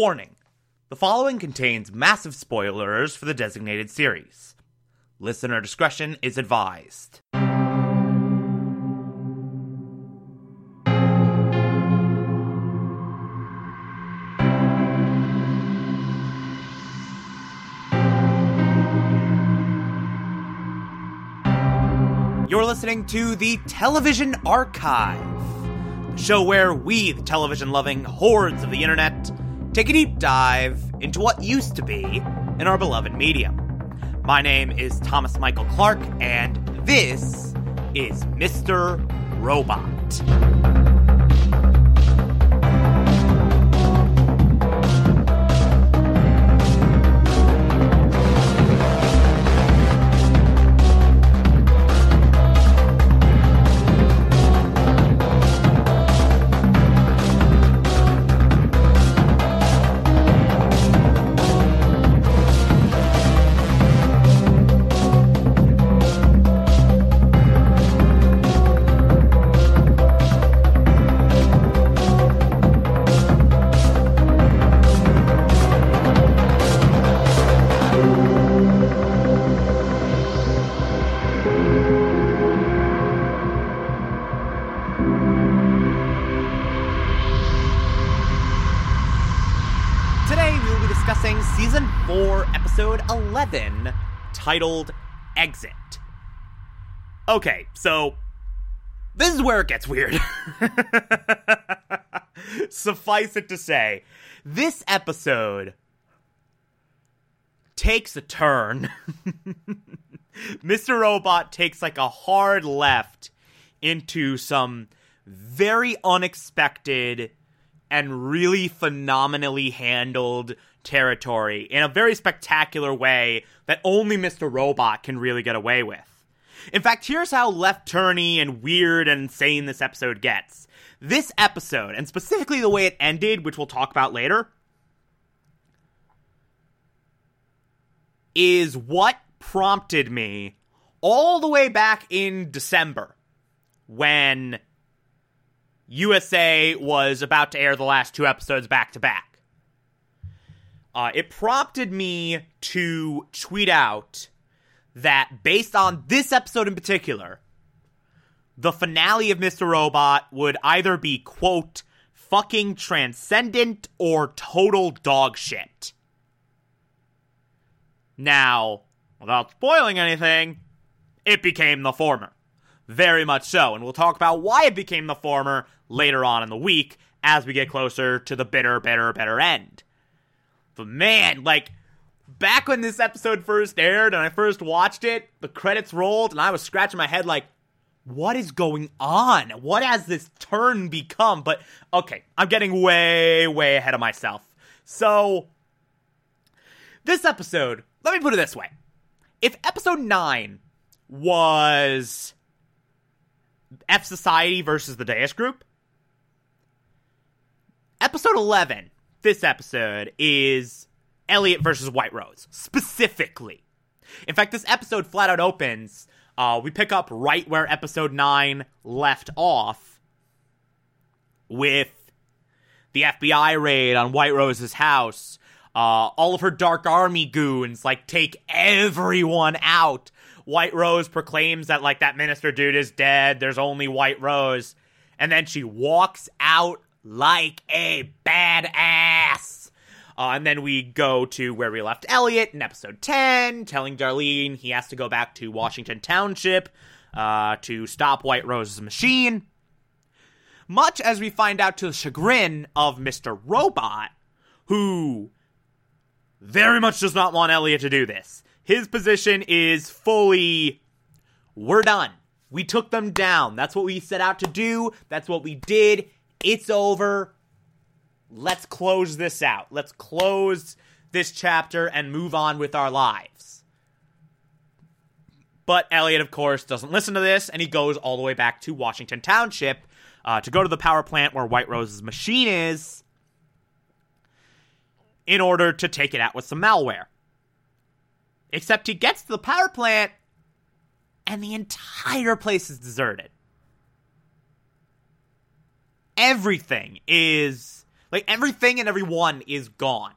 Warning the following contains massive spoilers for the designated series. Listener discretion is advised. You're listening to the Television Archive, the show where we, the television loving hordes of the internet, take a deep dive into what used to be in our beloved medium. My name is Thomas Michael Clark, and this is Mr. Robot. 7 titled Exit. Okay, so this is where it gets weird. Suffice it to say, this episode takes a turn. Mr. Robot takes like a hard left into some very unexpected and really phenomenally handled territory in a very spectacular way that only Mr. Robot can really get away with. In fact, here's how left turny and weird and insane this episode gets. This episode, and specifically the way it ended, which we'll talk about later, is what prompted me all the way back in December when USA was about to air the last two episodes back to back. Uh, it prompted me to tweet out that based on this episode in particular, the finale of Mr. Robot would either be, quote, fucking transcendent or total dog shit. Now, without spoiling anything, it became the former. Very much so, and we'll talk about why it became the former later on in the week as we get closer to the bitter, bitter, bitter end. But man, like, back when this episode first aired and I first watched it, the credits rolled and I was scratching my head like, what is going on? What has this turn become? But okay, I'm getting way, way ahead of myself. So, this episode, let me put it this way. If episode 9 was F Society versus the Deus Group, episode 11, this episode, is Elliot versus White Rose, specifically. In fact, this episode flat out opens. Uh, we pick up right where episode 9 left off with the FBI raid on White Rose's house. Uh, all of her Dark Army goons, like, take everyone out. White Rose proclaims that, like, that minister dude is dead. There's only White Rose. And then she walks out like a badass. Uh, and then we go to where we left Elliot in episode 10, telling Darlene he has to go back to Washington Township uh, to stop White Rose's machine. Much as we find out to the chagrin of Mr. Robot, who very much does not want Elliot to do this. His position is fully we're done. We took them down. That's what we set out to do. That's what we did. It's over. Let's close this out. Let's close this chapter and move on with our lives. But Elliot, of course, doesn't listen to this, and he goes all the way back to Washington Township uh, to go to the power plant where White Rose's machine is in order to take it out with some malware. Except he gets to the power plant and the entire place is deserted. Everything is Like everything and everyone is gone.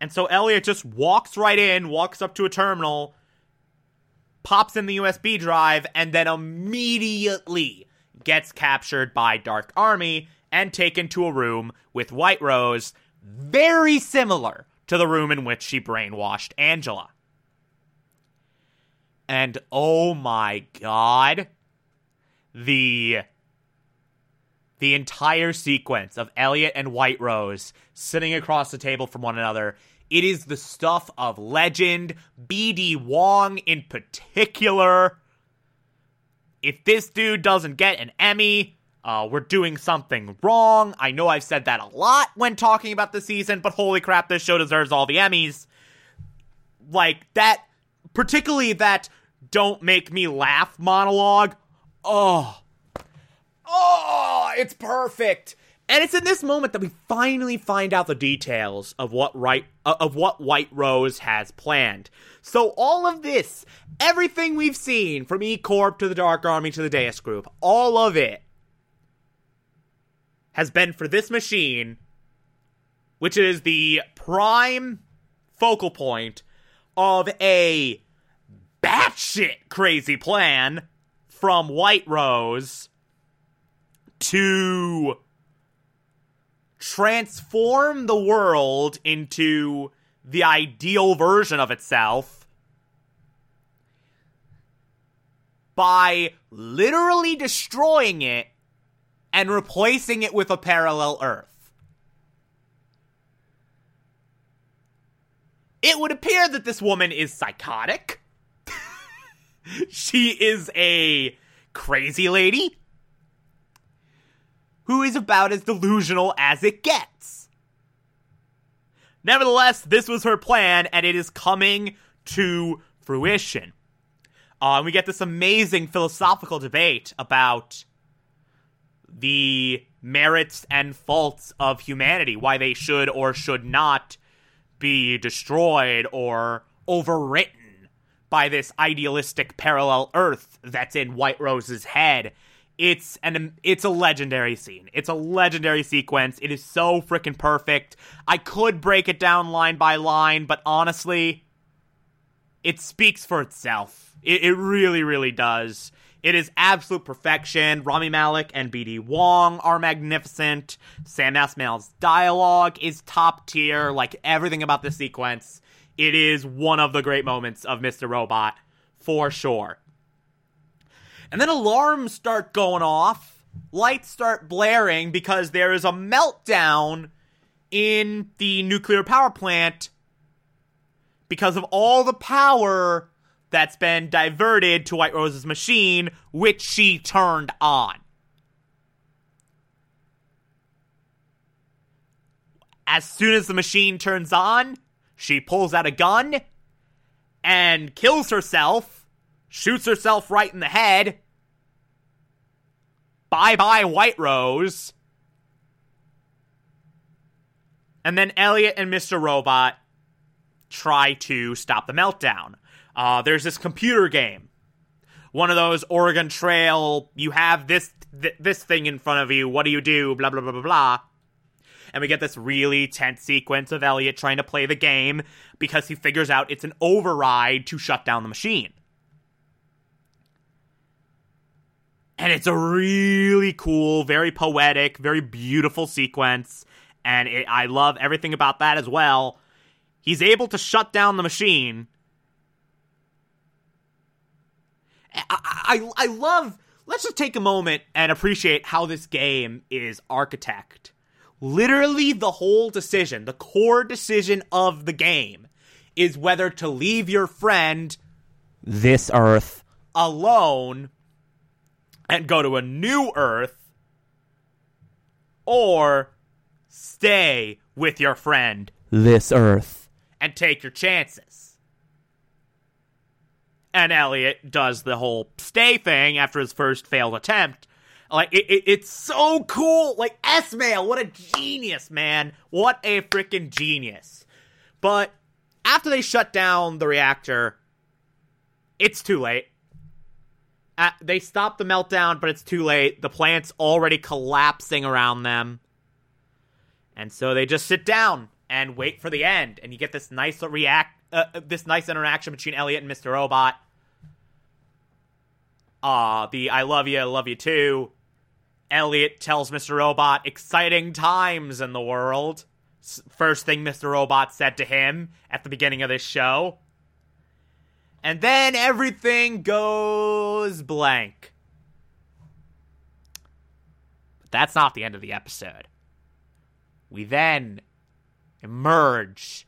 And so Elliot just walks right in, walks up to a terminal, pops in the USB drive, and then immediately gets captured by Dark Army and taken to a room with White Rose, very similar to the room in which she brainwashed Angela. And oh my god, the the entire sequence of Elliot and White Rose sitting across the table from one another. It is the stuff of legend, BD Wong in particular. If this dude doesn't get an Emmy, uh, we're doing something wrong. I know I've said that a lot when talking about the season, but holy crap, this show deserves all the Emmys. Like that, particularly that don't make me laugh monologue. Oh, oh, it's perfect. And it's in this moment that we finally find out the details of what right uh, of what White Rose has planned. So all of this, everything we've seen from E Corp to the Dark Army to the Deus Group, all of it has been for this machine, which is the prime focal point of a batshit crazy plan from White Rose to transform the world into the ideal version of itself by literally destroying it and replacing it with a parallel Earth. It would appear that this woman is psychotic. she is a crazy lady who is about as delusional as it gets. Nevertheless, this was her plan, and it is coming to fruition. Uh, and we get this amazing philosophical debate about the merits and faults of humanity, why they should or should not be destroyed or overwritten by this idealistic parallel Earth that's in White Rose's head. It's an it's a legendary scene. It's a legendary sequence. It is so freaking perfect. I could break it down line by line, but honestly, it speaks for itself. It, it really, really does. It is absolute perfection. Rami Malek and BD Wong are magnificent. Sam Esmail's dialogue is top tier. Like everything about this sequence it is one of the great moments of Mr. Robot for sure. And then alarms start going off, lights start blaring because there is a meltdown in the nuclear power plant because of all the power that's been diverted to White Rose's machine, which she turned on. As soon as the machine turns on, she pulls out a gun and kills herself, shoots herself right in the head. Bye bye, White Rose. And then Elliot and Mr. Robot try to stop the meltdown. Uh, there's this computer game. One of those Oregon Trail, you have this th- this thing in front of you. What do you do? Blah blah blah blah blah and we get this really tense sequence of Elliot trying to play the game because he figures out it's an override to shut down the machine. And it's a really cool, very poetic, very beautiful sequence. And it, I love everything about that as well. He's able to shut down the machine. I, I, I love. Let's just take a moment and appreciate how this game is architect literally the whole decision, the core decision of the game, is whether to leave your friend, this Earth, alone and go to a new Earth, or stay with your friend, this Earth, and take your chances. And Elliot does the whole stay thing after his first failed attempt, like it, it, it's so cool. Like Esmail, what a genius, man! What a freaking genius. But after they shut down the reactor, it's too late. Uh, they stop the meltdown, but it's too late. The plant's already collapsing around them. And so they just sit down and wait for the end, and you get this nice react, uh, this nice interaction between Elliot and Mr. Robot. Uh, the I love you, I love you too. Elliot tells Mr. Robot, exciting times in the world. First thing Mr. Robot said to him at the beginning of this show. And then everything goes blank. But that's not the end of the episode. We then emerge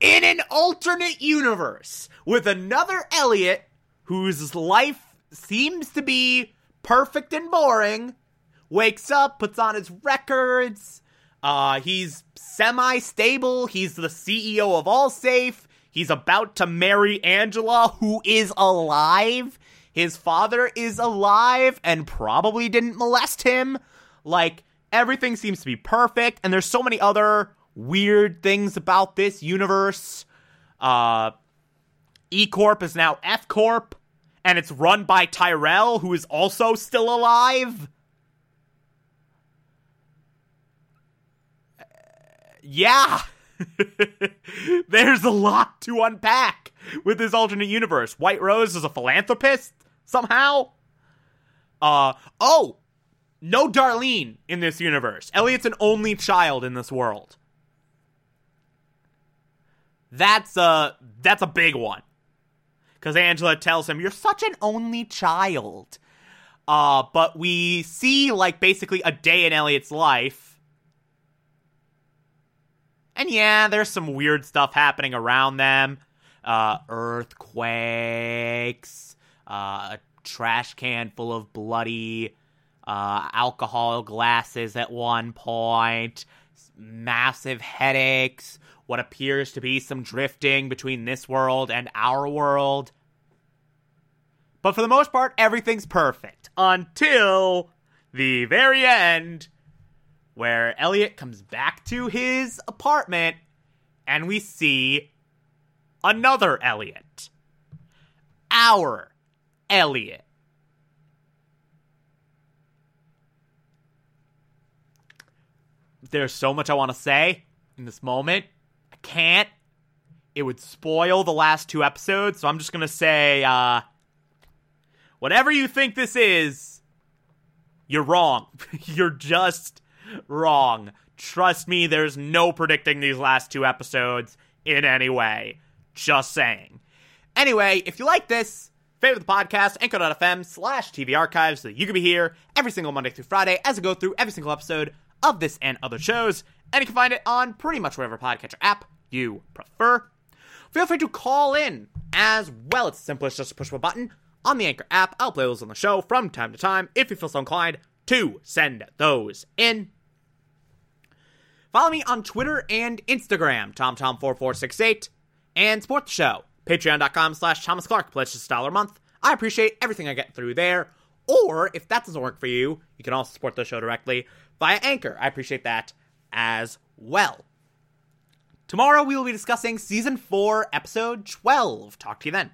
in an alternate universe with another Elliot whose life seems to be perfect and boring. Wakes up, puts on his records. Uh, he's semi stable. He's the CEO of Allsafe. He's about to marry Angela, who is alive. His father is alive and probably didn't molest him. Like, everything seems to be perfect, and there's so many other weird things about this universe. Uh, E Corp is now F Corp, and it's run by Tyrell, who is also still alive. Uh, yeah. There's a lot to unpack with this alternate universe. White Rose is a philanthropist somehow. Uh oh, no Darlene in this universe. Elliot's an only child in this world. That's a that's a big one. Cuz Angela tells him you're such an only child. Uh but we see like basically a day in Elliot's life. And yeah, there's some weird stuff happening around them. Uh earthquakes, uh a trash can full of bloody uh, alcohol glasses at one point, massive headaches, what appears to be some drifting between this world and our world. But for the most part, everything's perfect until the very end, where Elliot comes back to his apartment and we see another Elliot. Our Elliot. There's so much I want to say in this moment. I can't. It would spoil the last two episodes, so I'm just going to say uh, whatever you think this is, you're wrong. you're just wrong. Trust me, there's no predicting these last two episodes in any way. Just saying. Anyway, if you like this, favorite the podcast, anchor.fm slash TV archives so you can be here every single Monday through Friday as I go through every single episode of this and other shows. And you can find it on pretty much whatever podcatcher app you prefer. Feel free to call in as well. It's simple, simplest just to push a button on the Anchor app. I'll play those on the show from time to time if you feel so inclined to send those in. Follow me on Twitter and Instagram, TomTom4468, and support the show. Patreon.com slash Thomas Clark. Pledge just a dollar a month. I appreciate everything I get through there. Or if that doesn't work for you, you can also support the show directly via Anchor. I appreciate that as well. Tomorrow we will be discussing season 4, episode 12. Talk to you then.